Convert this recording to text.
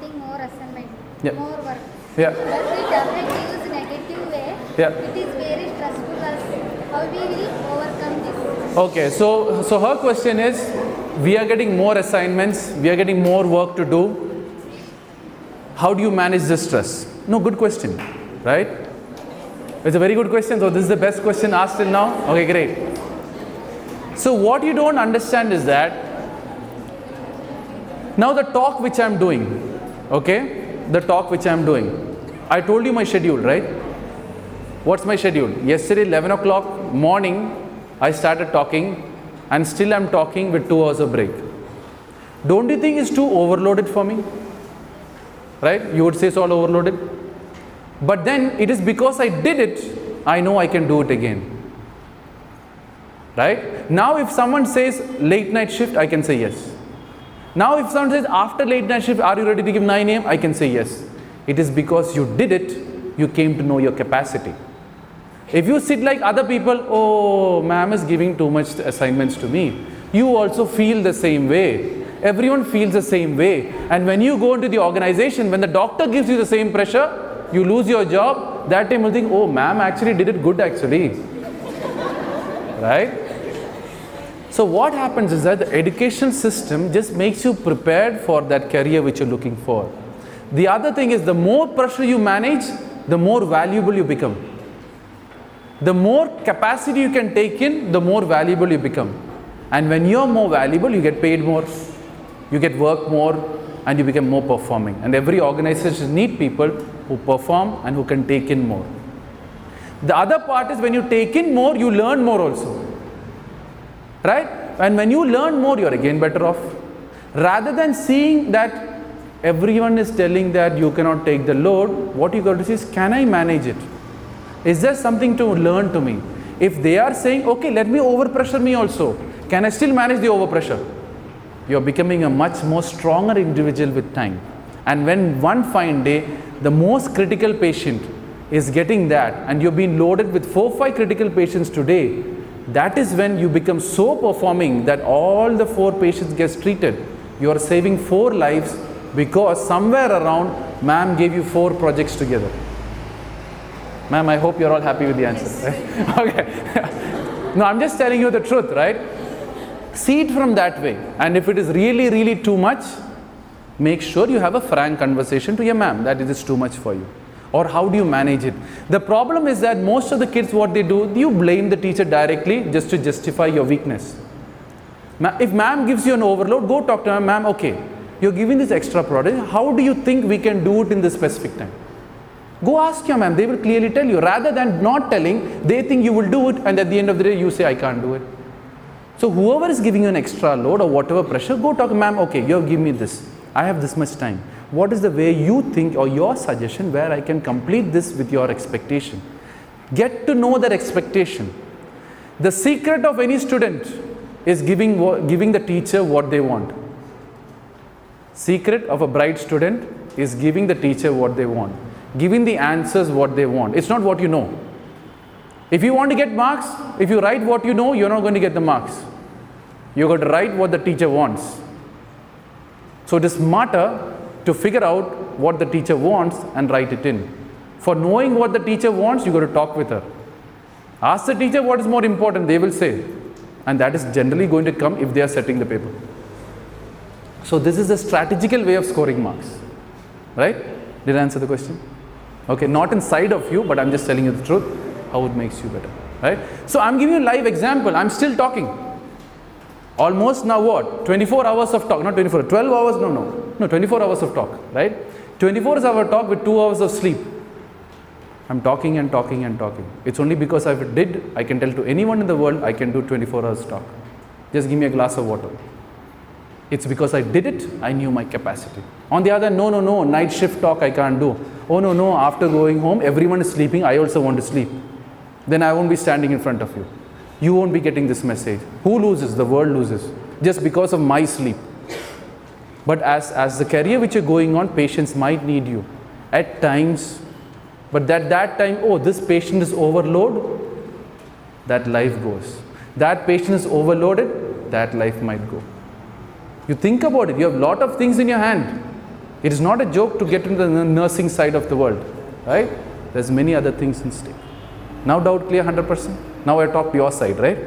getting more assignment, Yeah. more work. Yeah. But we doesn't use negative way. Yeah. It is very stressful us. How we will overcome this? Okay, so so her question is we are getting more assignments, we are getting more work to do. How do you manage the stress? No, good question, right? It's a very good question. So this is the best question asked till now. Okay, great. So what you don't understand is that now the talk which I'm doing, okay, the talk which I'm doing, I told you my schedule, right? What's my schedule? Yesterday, 11 o'clock morning, I started talking, and still I'm talking with two hours of break. Don't you think it's too overloaded for me? Right? You would say it's all overloaded. But then it is because I did it, I know I can do it again. Right? Now, if someone says late night shift, I can say yes. Now, if someone says after late night shift, are you ready to give 9 a.m.? I can say yes. It is because you did it, you came to know your capacity. If you sit like other people, oh, ma'am is giving too much assignments to me, you also feel the same way. Everyone feels the same way. And when you go into the organization, when the doctor gives you the same pressure, you lose your job, that time you'll think, oh, ma'am actually did it good actually. right? So what happens is that the education system just makes you prepared for that career which you're looking for. The other thing is the more pressure you manage, the more valuable you become. The more capacity you can take in, the more valuable you become. And when you're more valuable, you get paid more, you get work more, and you become more performing. And every organization need people who perform and who can take in more. The other part is when you take in more, you learn more also. Right? And when you learn more, you're again better off. Rather than seeing that everyone is telling that you cannot take the load, what you got to see is can I manage it? Is there something to learn to me? If they are saying, okay, let me overpressure me also, can I still manage the overpressure? You're becoming a much more stronger individual with time. And when one fine day, the most critical patient is getting that, and you've been loaded with four, five critical patients today, that is when you become so performing that all the four patients gets treated. You are saving four lives because somewhere around, ma'am gave you four projects together. Ma'am, I hope you're all happy with the answer. Right? okay. no, I'm just telling you the truth, right? See it from that way. And if it is really, really too much, make sure you have a frank conversation to your ma'am that it is too much for you. Or how do you manage it? The problem is that most of the kids, what they do, you blame the teacher directly just to justify your weakness. Ma- If ma'am gives you an overload, go talk to her, ma'am, okay, you're giving this extra product. How do you think we can do it in this specific time? Go ask your ma'am, they will clearly tell you. Rather than not telling, they think you will do it, and at the end of the day, you say, I can't do it. So, whoever is giving you an extra load or whatever pressure, go talk, to ma'am, okay, you have given me this. I have this much time. What is the way you think or your suggestion where I can complete this with your expectation? Get to know that expectation. The secret of any student is giving, giving the teacher what they want. Secret of a bright student is giving the teacher what they want, giving the answers what they want. It's not what you know. If you want to get marks, if you write what you know, you're not going to get the marks. You're going to write what the teacher wants. So it is smarter to figure out what the teacher wants and write it in. For knowing what the teacher wants, you got to talk with her. Ask the teacher what is more important, they will say. And that is generally going to come if they are setting the paper. So this is a strategical way of scoring marks. Right? Did I answer the question? Okay, not inside of you, but I'm just telling you the truth, how it makes you better. Right? So I'm giving you a live example. I'm still talking. Almost now what? 24 hours of talk, not 24, 12 hours, no, no. No, 24 hours of talk, right? 24 hour talk with 2 hours of sleep. I'm talking and talking and talking. It's only because I did, I can tell to anyone in the world, I can do 24 hours talk. Just give me a glass of water. It's because I did it, I knew my capacity. On the other, no, no, no, night shift talk I can't do. Oh, no, no, after going home, everyone is sleeping, I also want to sleep. Then I won't be standing in front of you. You won't be getting this message. Who loses? The world loses. Just because of my sleep. But as, as the career which you're going on, patients might need you. At times, but at that time, oh, this patient is overloaded, that life goes. That patient is overloaded, that life might go. You think about it, you have a lot of things in your hand. It is not a joke to get into the nursing side of the world, right? There's many other things in stake. Now doubt clear 100%? Now I talk to your side, right?